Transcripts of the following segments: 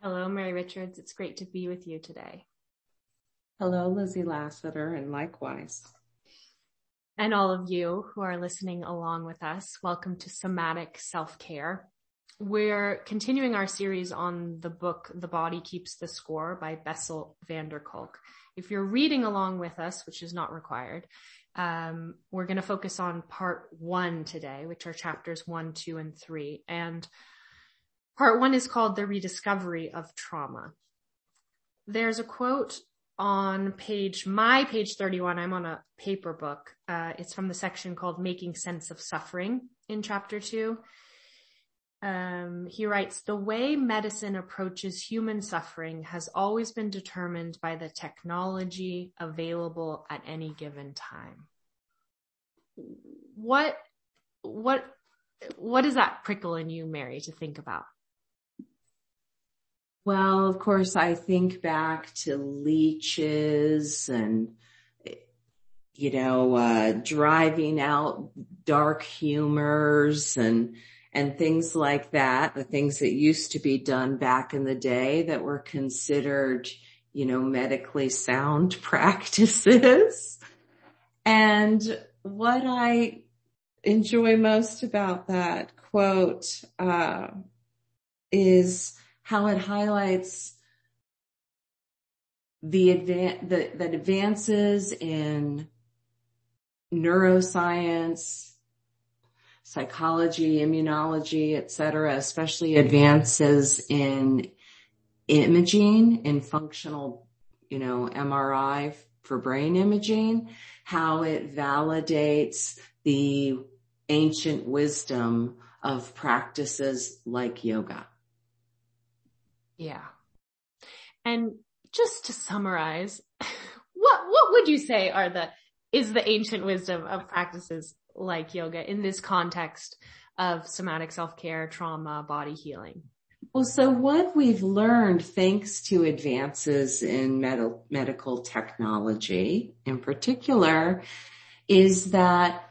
Hello, Mary Richards. It's great to be with you today. Hello, Lizzie Lasater, and likewise. And all of you who are listening along with us, welcome to Somatic Self-Care. We're continuing our series on the book The Body Keeps the Score by Bessel van der Kolk. If you're reading along with us, which is not required, um, we're going to focus on part one today, which are chapters one, two, and three. And part one is called The Rediscovery of Trauma. There's a quote on page, my page 31, I'm on a paper book. Uh, it's from the section called Making Sense of Suffering in chapter two. Um, he writes, the way medicine approaches human suffering has always been determined by the technology available at any given time. What, what, what does that prickle in you, Mary, to think about? Well, of course, I think back to leeches and, you know, uh, driving out dark humors and, and things like that, the things that used to be done back in the day that were considered, you know, medically sound practices. And what I enjoy most about that quote, uh, is how it highlights the, advan- the, the advances in neuroscience, psychology, immunology, et cetera, especially advances in imaging in functional, you know, MRI for brain imaging, how it validates the ancient wisdom of practices like yoga. Yeah. And just to summarize, what, what would you say are the, is the ancient wisdom of practices like yoga in this context of somatic self-care, trauma, body healing? Well, so what we've learned thanks to advances in med- medical technology in particular is that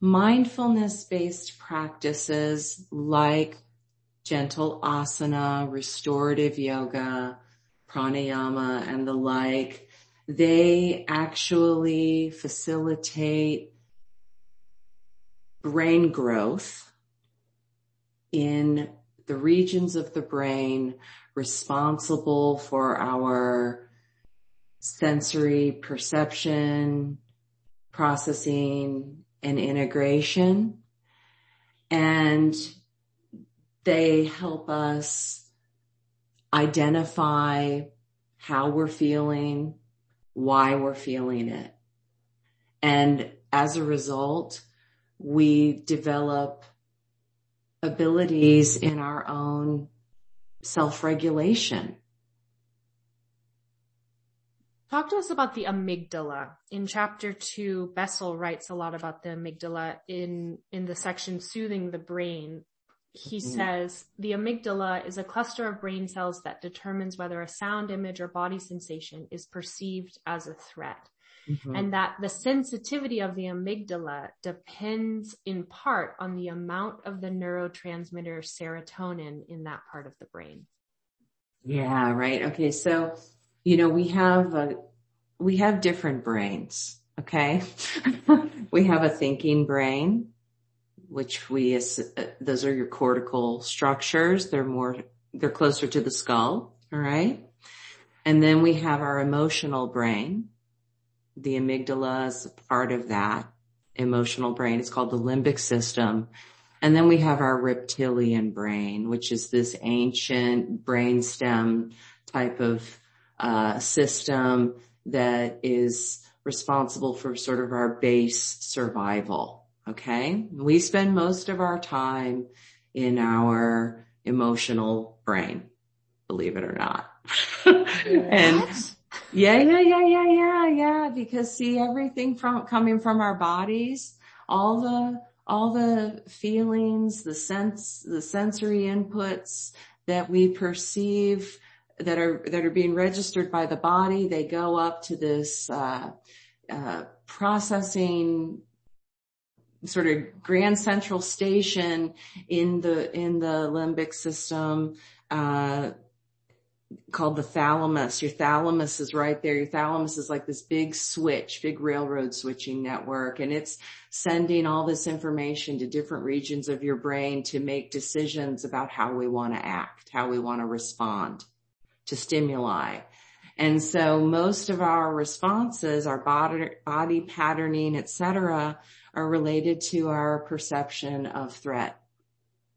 mindfulness based practices like gentle asana, restorative yoga, pranayama and the like, they actually facilitate brain growth in the regions of the brain responsible for our sensory perception, processing, and integration. And they help us identify how we're feeling, why we're feeling it. And as a result, we develop abilities in our own self-regulation. Talk to us about the amygdala. In chapter two, Bessel writes a lot about the amygdala in, in the section Soothing the Brain. He mm-hmm. says the amygdala is a cluster of brain cells that determines whether a sound image or body sensation is perceived as a threat. Mm-hmm. And that the sensitivity of the amygdala depends in part on the amount of the neurotransmitter serotonin in that part of the brain. Yeah, right. Okay. So, you know, we have a, we have different brains. Okay. we have a thinking brain, which we, those are your cortical structures. They're more, they're closer to the skull. All right. And then we have our emotional brain, the amygdala is part of that emotional brain. It's called the limbic system. And then we have our reptilian brain, which is this ancient brainstem type of uh, system that is responsible for sort of our base survival. Okay. We spend most of our time in our emotional brain, believe it or not. and yeah, yeah, yeah, yeah, yeah, yeah. Because see everything from coming from our bodies, all the, all the feelings, the sense, the sensory inputs that we perceive that are, that are being registered by the body, they go up to this, uh, uh, processing sort of grand central station in the, in the limbic system, uh, called the thalamus. Your thalamus is right there. Your thalamus is like this big switch, big railroad switching network, and it's sending all this information to different regions of your brain to make decisions about how we want to act, how we want to respond to stimuli. And so most of our responses, our body, body patterning, et cetera, are related to our perception of threat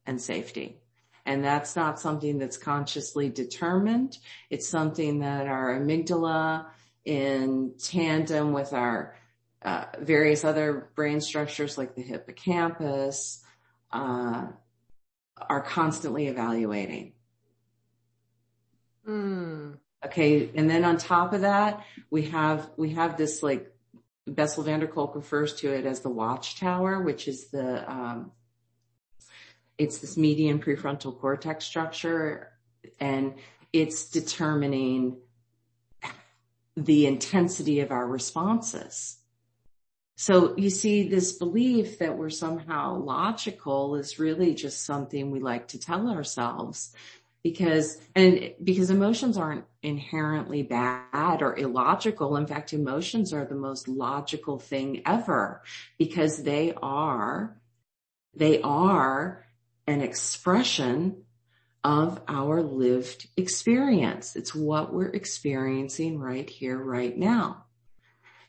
and safety. And that's not something that's consciously determined. It's something that our amygdala in tandem with our uh, various other brain structures like the hippocampus uh, are constantly evaluating. Mm. Okay. And then on top of that, we have, we have this like Bessel van der Kolk refers to it as the watchtower, which is the, um, it's this median prefrontal cortex structure and it's determining the intensity of our responses. So you see this belief that we're somehow logical is really just something we like to tell ourselves because, and because emotions aren't inherently bad or illogical. In fact, emotions are the most logical thing ever because they are, they are an expression of our lived experience. It's what we're experiencing right here, right now.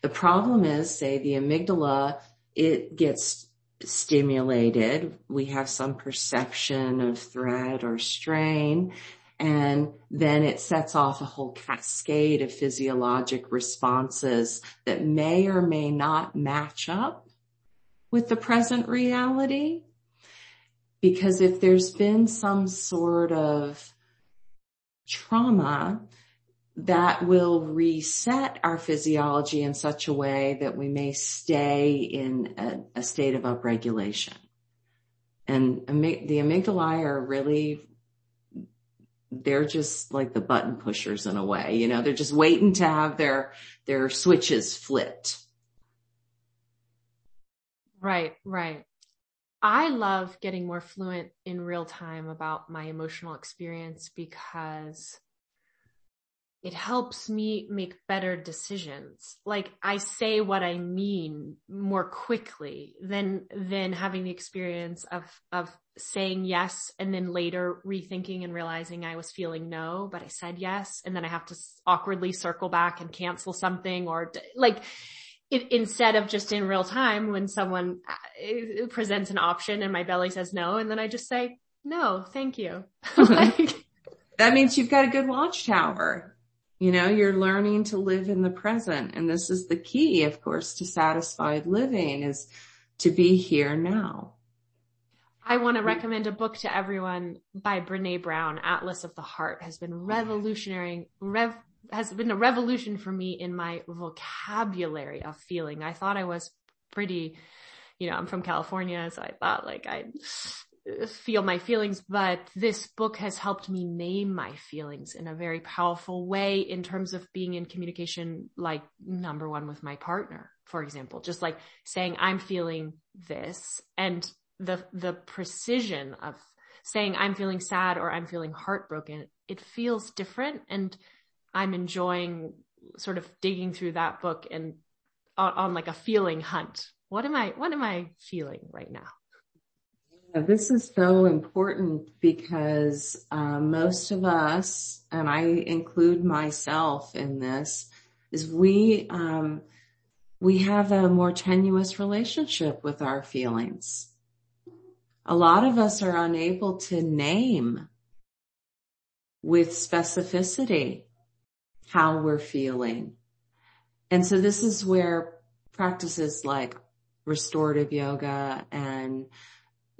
The problem is, say, the amygdala, it gets stimulated. We have some perception of threat or strain. And then it sets off a whole cascade of physiologic responses that may or may not match up with the present reality. Because if there's been some sort of trauma, that will reset our physiology in such a way that we may stay in a, a state of upregulation. And the amygdala are really, they're just like the button pushers in a way, you know, they're just waiting to have their, their switches flipped. Right, right. I love getting more fluent in real time about my emotional experience because it helps me make better decisions. Like I say what I mean more quickly than, than having the experience of, of saying yes and then later rethinking and realizing I was feeling no, but I said yes. And then I have to awkwardly circle back and cancel something or like it, instead of just in real time when someone uh, presents an option and my belly says no, and then I just say, no, thank you. like, that means you've got a good watchtower. You know, you're learning to live in the present. And this is the key, of course, to satisfied living is to be here now. I want to recommend a book to everyone by Brene Brown. Atlas of the Heart has been revolutionary, rev, has been a revolution for me in my vocabulary of feeling. I thought I was pretty, you know, I'm from California, so I thought like I feel my feelings, but this book has helped me name my feelings in a very powerful way in terms of being in communication, like number one with my partner, for example, just like saying I'm feeling this and the, the precision of saying I'm feeling sad or I'm feeling heartbroken. It feels different and I'm enjoying sort of digging through that book and on, on like a feeling hunt. What am I, what am I feeling right now? This is so important because uh, most of us, and I include myself in this, is we um, we have a more tenuous relationship with our feelings. A lot of us are unable to name with specificity how we're feeling. And so this is where practices like restorative yoga and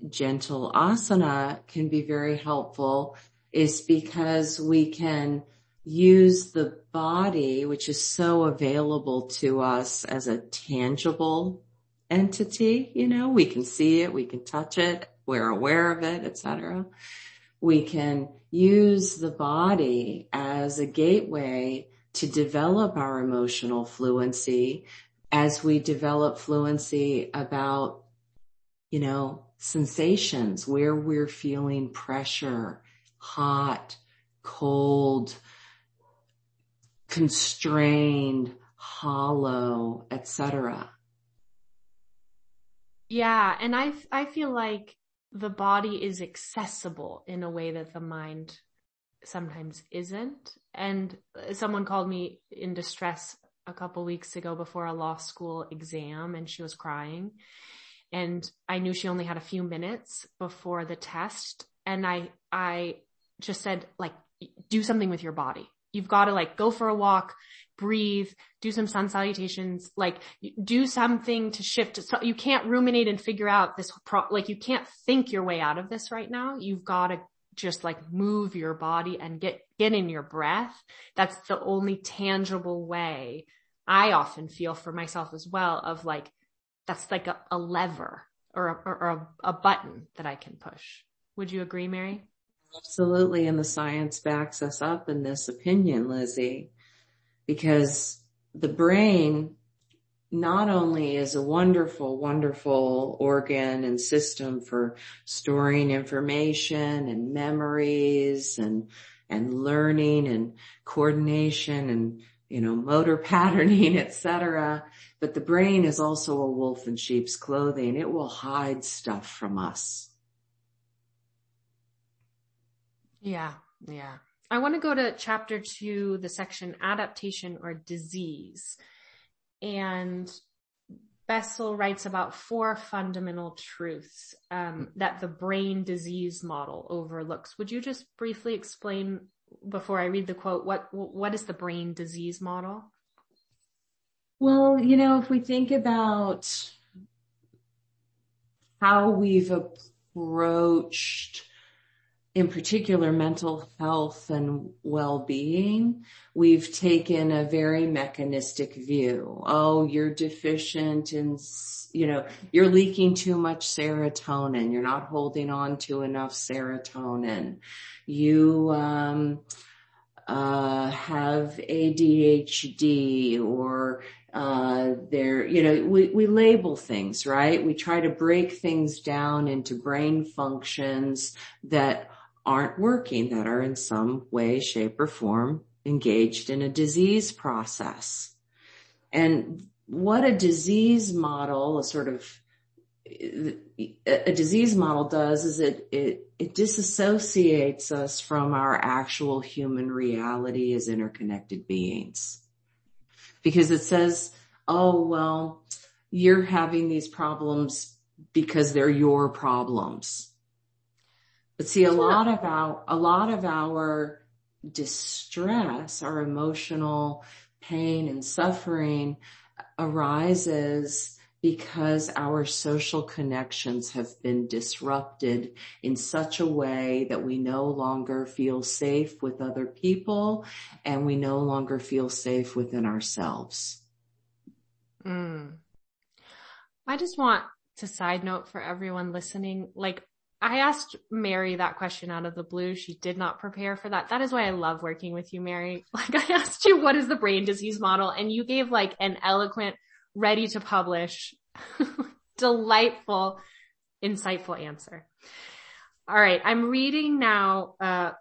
gentle asana can be very helpful is because we can use the body, which is so available to us as a tangible entity. You know, we can see it, we can touch it, we're aware of it, etc. We can use the body as a gateway to develop our emotional fluency as we develop fluency about, you know, sensations where we're feeling pressure, hot, cold, constrained, hollow, etc. Yeah. And I, I feel like the body is accessible in a way that the mind sometimes isn't. And someone called me in distress a couple weeks ago before a law school exam and she was crying. And I knew she only had a few minutes before the test. And I, I just said, like, do something with your body. You've got to like go for a walk, breathe, do some sun salutations, like do something to shift. So you can't ruminate and figure out this, pro- like you can't think your way out of this right now. You've got to just like move your body and get, get in your breath. That's the only tangible way I often feel for myself as well of like, that's like a, a lever or, a, or a, a button that I can push. Would you agree, Mary? Absolutely. And the science backs us up in this opinion, Lizzie, because the brain not only is a wonderful, wonderful organ and system for storing information and memories and, and learning and coordination and, you know, motor patterning, etc. But the brain is also a wolf in sheep's clothing. It will hide stuff from us. Yeah. Yeah. I want to go to chapter two, the section adaptation or disease. And Bessel writes about four fundamental truths um, that the brain disease model overlooks. Would you just briefly explain before I read the quote what what is the brain disease model? Well, you know, if we think about how we've approached in particular mental health and well-being, we've taken a very mechanistic view. Oh, you're deficient in, you know, you're leaking too much serotonin. You're not holding on to enough serotonin. You, um, uh, have ADHD or uh, there, you know, we, we label things, right? We try to break things down into brain functions that aren't working, that are in some way, shape or form engaged in a disease process. And what a disease model, a sort of, a disease model does is it, it, it disassociates us from our actual human reality as interconnected beings. Because it says, oh, well, you're having these problems because they're your problems. But see, a lot of our, a lot of our distress, our emotional pain and suffering arises because our social connections have been disrupted in such a way that we no longer feel safe with other people and we no longer feel safe within ourselves. Mm. I just want to side note for everyone listening, like I asked Mary that question out of the blue. She did not prepare for that. That is why I love working with you, Mary. Like I asked you, what is the brain disease model? And you gave like an eloquent, ready to publish, delightful, insightful answer. All right. I'm reading now, uh,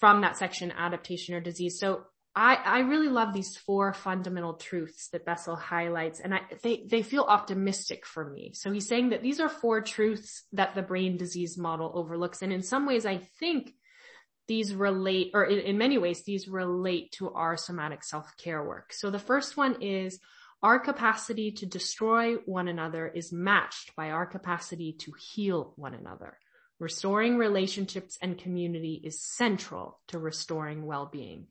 from that section, adaptation or disease. So I, I really love these four fundamental truths that Bessel highlights and I, they, they feel optimistic for me. So he's saying that these are four truths that the brain disease model overlooks. And in some ways, I think these relate, or in, in many ways, these relate to our somatic self-care work. So the first one is our capacity to destroy one another is matched by our capacity to heal one another. Restoring relationships and community is central to restoring well-being.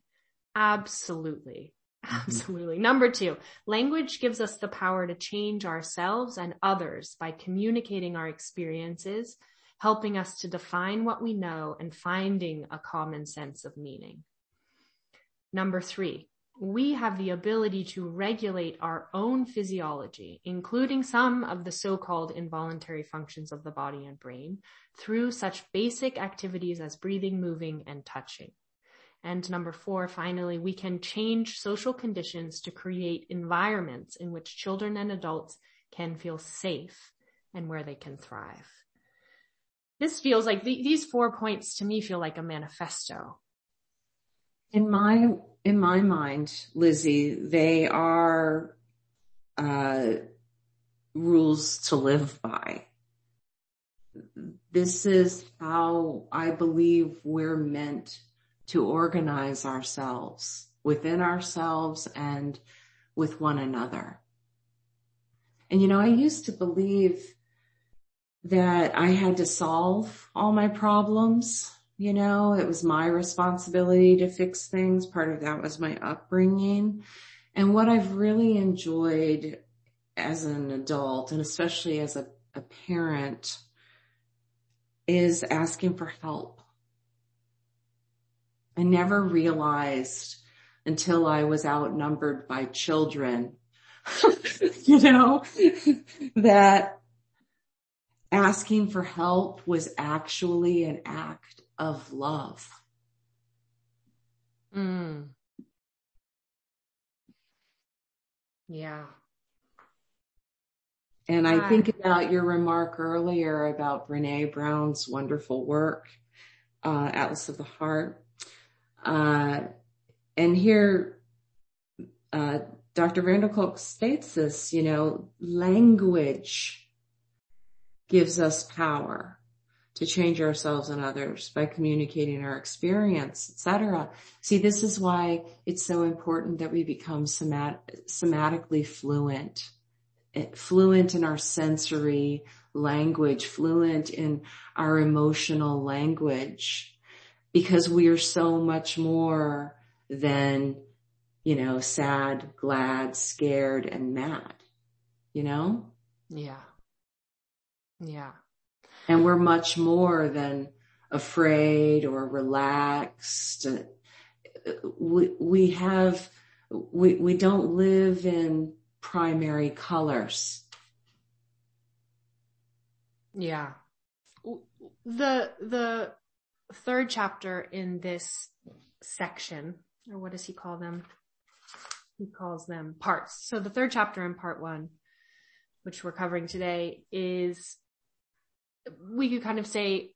Absolutely. Mm-hmm. Absolutely. Mm-hmm. Number two, language gives us the power to change ourselves and others by communicating our experiences, helping us to define what we know and finding a common sense of meaning. Number three, we have the ability to regulate our own physiology, including some of the so-called involuntary functions of the body and brain through such basic activities as breathing, moving, and touching. And number four, finally, we can change social conditions to create environments in which children and adults can feel safe and where they can thrive. This feels like the, these four points to me feel like a manifesto. In my, in my mind, Lizzie, they are, uh, rules to live by. This is how I believe we're meant to organize ourselves within ourselves and with one another. And you know, I used to believe that I had to solve all my problems. You know, it was my responsibility to fix things. Part of that was my upbringing. And what I've really enjoyed as an adult and especially as a, a parent is asking for help. I never realized until I was outnumbered by children, you know, that asking for help was actually an act of love. Mm. Yeah. And I think about your remark earlier about Brene Brown's wonderful work, uh, Atlas of the Heart. Uh, and here, uh, Dr. van der Kolk states this, you know, language gives us power to change ourselves and others by communicating our experience, etc. See, this is why it's so important that we become somat- somatically fluent, eh, fluent in our sensory language, fluent in our emotional language, because we are so much more than, you know, sad, glad, scared, and mad, you know? Yeah. Yeah. And we're much more than afraid or relaxed. We, we have, we, we don't live in primary colors. Yeah. The, the third chapter in this section, or what does he call them? He calls them parts. So the third chapter in part one, which we're covering today is we could kind of say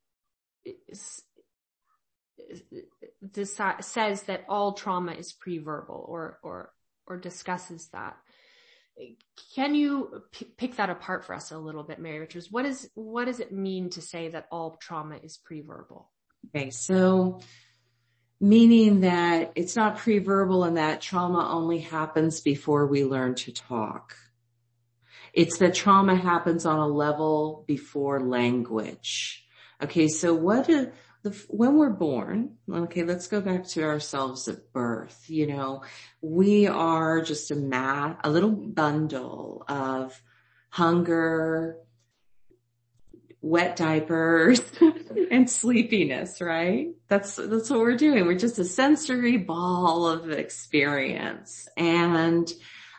this says that all trauma is pre-verbal or or or discusses that. Can you p- pick that apart for us a little bit, Mary Richards? What is what does it mean to say that all trauma is pre-verbal? Okay, so meaning that it's not pre-verbal and that trauma only happens before we learn to talk. It's that trauma happens on a level before language. Okay, so what do, the, when we're born, okay, let's go back to ourselves at birth. You know, we are just a mat, a little bundle of hunger, wet diapers and sleepiness, right? That's, that's what we're doing. We're just a sensory ball of experience. And,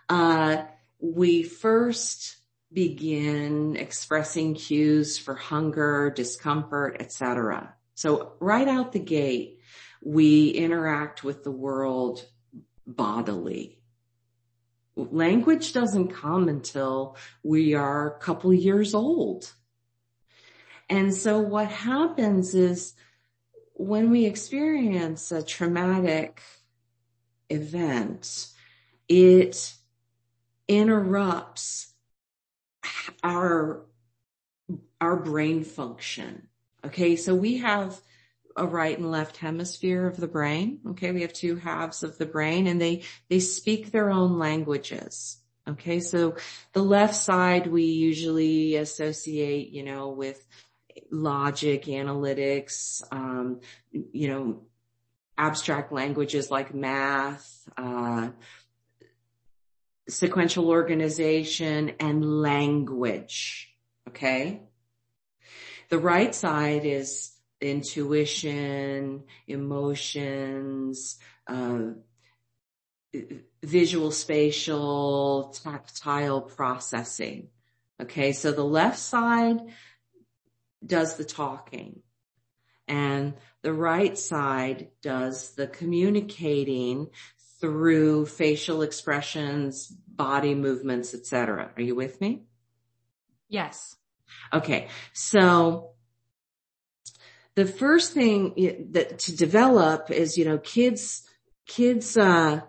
uh, we first begin expressing cues for hunger, discomfort, etc. So right out the gate, we interact with the world bodily. Language doesn't come until we are a couple years old. And so what happens is when we experience a traumatic event, it interrupts our, our brain function. Okay. So we have a right and left hemisphere of the brain. Okay. We have two halves of the brain and they, they speak their own languages. Okay. So the left side we usually associate, you know, with logic, analytics, um, you know, abstract languages like math, uh, sequential organization and language. Okay. The right side is intuition, emotions, uh, visual spatial tactile processing. Okay. So the left side does the talking and the right side does the communicating through facial expressions, body movements, etc. Are you with me? Yes. Okay. So the first thing that to develop is, you know, kids kids, uh,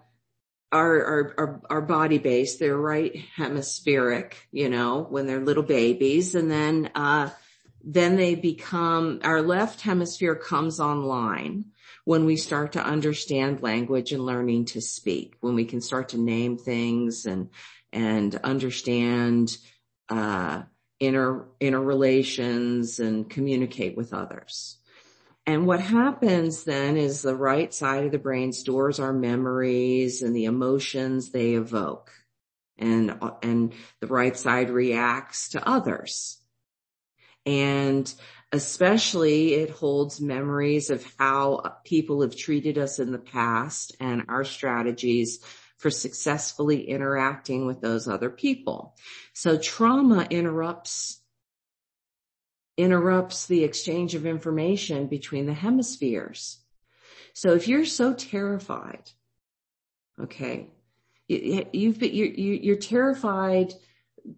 are, are, are, are body based. They're right hemispheric, you know, when they're little babies. And then, uh, then they become, our left hemisphere comes online when we start to understand language and learning to speak, when we can start to name things and, and understand, uh, inner, inner relations and communicate with others. And what happens then is the right side of the brain stores our memories and the emotions they evoke. And, and the right side reacts to others. And especially it holds memories of how people have treated us in the past and our strategies for successfully interacting with those other people. So trauma interrupts interrupts the exchange of information between the hemispheres. So if you're so terrified, okay, you, you've been, you're, you're terrified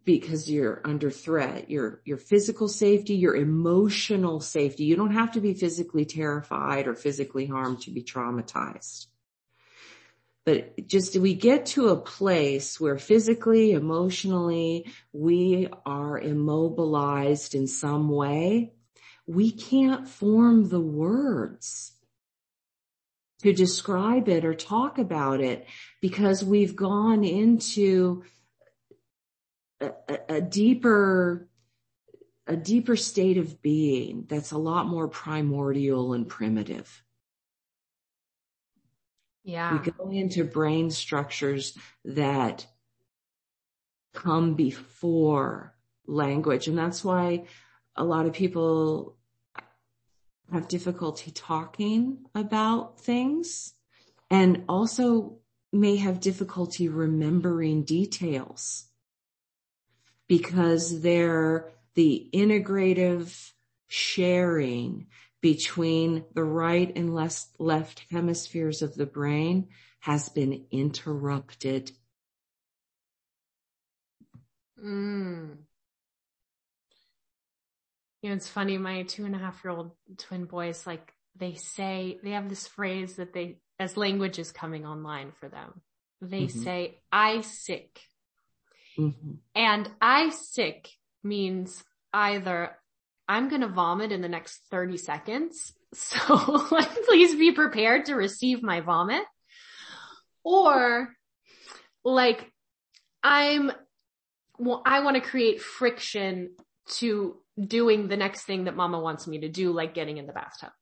because you're under threat, your, your physical safety, your emotional safety. You don't have to be physically terrified or physically harmed to be traumatized. But just we get to a place where physically, emotionally, we are immobilized in some way. We can't form the words to describe it or talk about it because we've gone into a, a, deeper a deeper state of being that's a lot more primordial and primitive. Yeah. We go into brain structures that come before language. And that's why a lot of people have difficulty talking about things and also may have difficulty remembering details because they're the integrative sharing between the right and left, left hemispheres of the brain has been interrupted. Mm. You know, it's funny. My two and a half year old twin boys, like they say, they have this phrase that they, as language is coming online for them, they mm-hmm. say, I sick. Mm-hmm. And I sick means either I'm going to vomit in the next 30 seconds. So like, please be prepared to receive my vomit. Or like, I'm, well, I want to create friction to doing the next thing that mama wants me to do, like getting in the bathtub.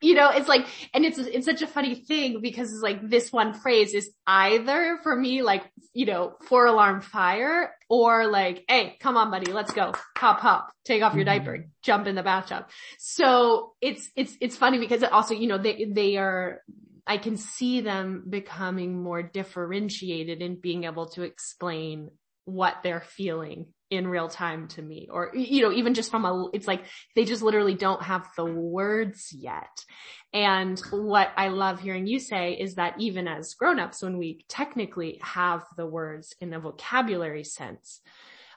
You know, it's like, and it's, it's such a funny thing because it's like this one phrase is either for me, like, you know, four alarm fire or like, Hey, come on, buddy, let's go. Hop, hop, take off your diaper, mm-hmm. jump in the bathtub. So it's, it's, it's funny because it also, you know, they, they are, I can see them becoming more differentiated in being able to explain what they're feeling in real time to me. Or you know even just from a it's like they just literally don't have the words yet. And what i love hearing you say is that even as grown-ups when we technically have the words in a vocabulary sense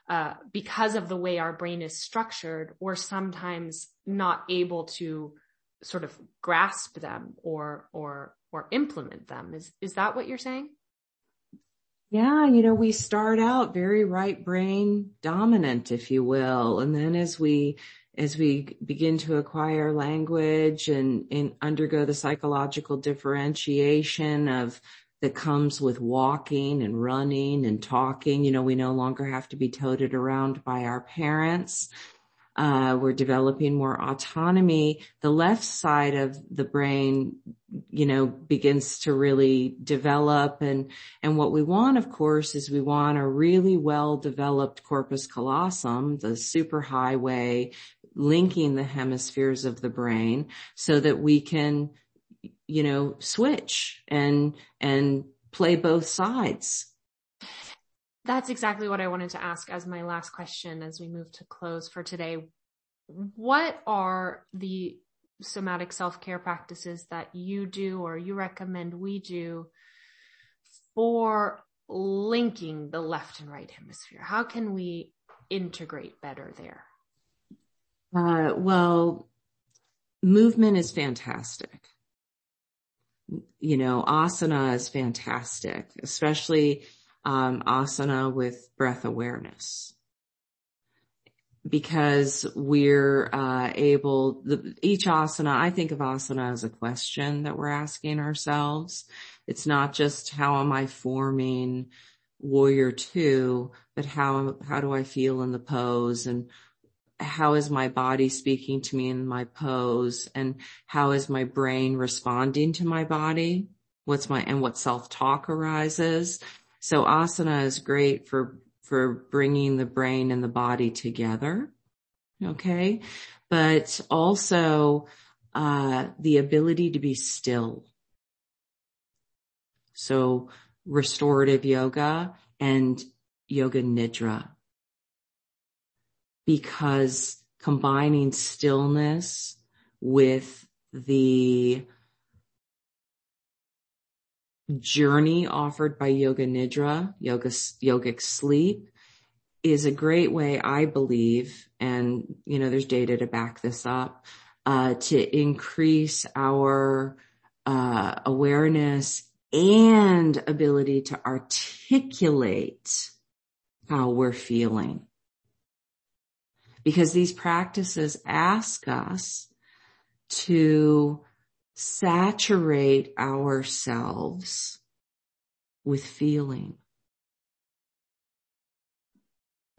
uh, because of the way our brain is structured we're sometimes not able to sort of grasp them or or or implement them. Is is that what you're saying yeah, you know, we start out very right brain dominant, if you will. And then as we, as we begin to acquire language and, and undergo the psychological differentiation of that comes with walking and running and talking, you know, we no longer have to be toted around by our parents uh, we're developing more autonomy, the left side of the brain, you know, begins to really develop. And, and what we want, of course, is we want a really well developed corpus callosum, the superhighway linking the hemispheres of the brain so that we can, you know, switch and, and play both sides that's exactly what I wanted to ask as my last question as we move to close for today. What are the somatic self-care practices that you do or you recommend we do for linking the left and right hemisphere? How can we integrate better there? Uh, well, movement is fantastic. you know, asana is fantastic, especially um, asana with breath awareness because we're uh, able the, each asana i think of asana as a question that we're asking ourselves it's not just how am i forming warrior two but how how do i feel in the pose and how is my body speaking to me in my pose and how is my brain responding to my body? What's my, and what self-talk arises. So asana is great for, for bringing the brain and the body together. Okay. But also, uh, the ability to be still. So restorative yoga and yoga nidra because combining stillness with the journey offered by yoga nidra, yoga, yogic sleep is a great way, I believe, and you know, there's data to back this up, uh, to increase our uh, awareness and ability to articulate how we're feeling. Because these practices ask us to saturate ourselves with feeling.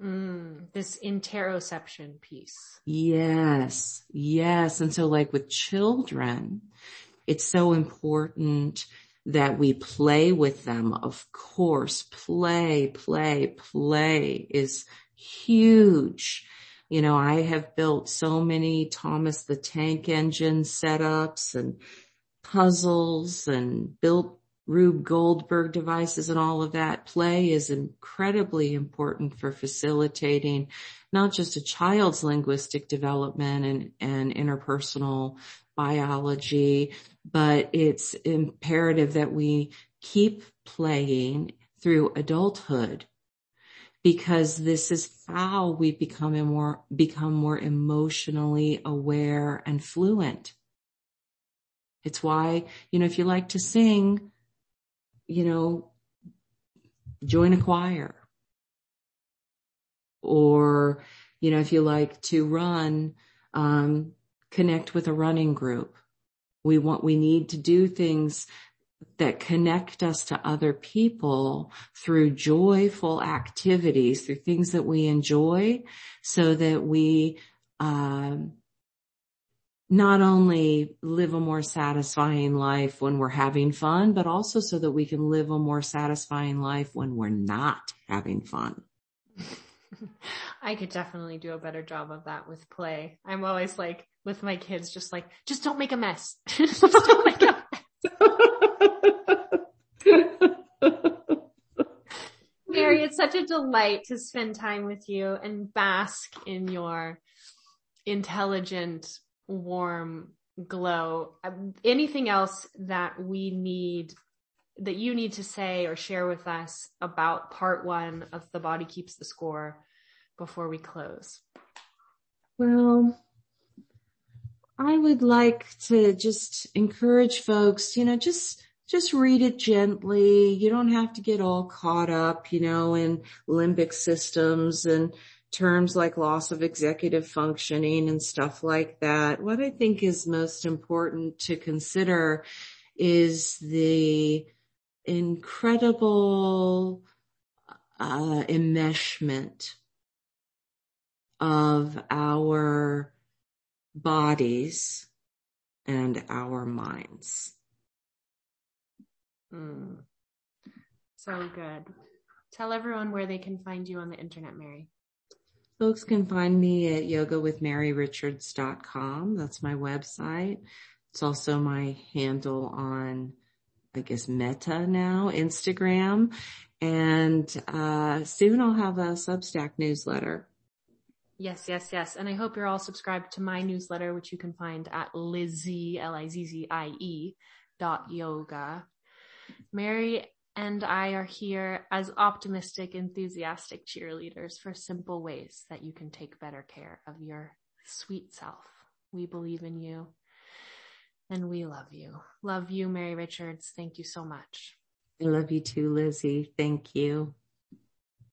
Mm, this interoception piece. Yes, yes. And so like with children, it's so important that we play with them. Of course, play, play, play is huge you know, I have built so many Thomas the Tank Engine setups and puzzles and built Rube Goldberg devices and all of that. Play is incredibly important for facilitating not just a child's linguistic development and, and interpersonal biology, but it's imperative that we keep playing through adulthood because this is how we become more, become more emotionally aware and fluent. It's why, you know, if you like to sing, you know, join a choir. Or, you know, if you like to run, um, connect with a running group. We want, we need to do things that connect us to other people through joyful activities, through things that we enjoy so that we, um, not only live a more satisfying life when we're having fun, but also so that we can live a more satisfying life when we're not having fun. I could definitely do a better job of that with play. I'm always like with my kids, just like, just don't make a mess. just don't make a Mary, it's such a delight to spend time with you and bask in your intelligent, warm glow. Anything else that we need, that you need to say or share with us about part one of The Body Keeps the Score before we close? Well, I would like to just encourage folks, you know, just just read it gently. You don't have to get all caught up, you know, in limbic systems and terms like loss of executive functioning and stuff like that. What I think is most important to consider is the incredible uh, enmeshment of our bodies and our minds. Mm. So good. Tell everyone where they can find you on the internet, Mary. Folks can find me at yogawithmaryrichards.com. That's my website. It's also my handle on, I guess, Meta now, Instagram. And, uh, soon I'll have a Substack newsletter. Yes, yes, yes. And I hope you're all subscribed to my newsletter, which you can find at Lizzie, L-I-Z-Z-I-E dot yoga. Mary and I are here as optimistic, enthusiastic cheerleaders for simple ways that you can take better care of your sweet self. We believe in you. And we love you. Love you, Mary Richards. Thank you so much. I love you too, Lizzie. Thank you.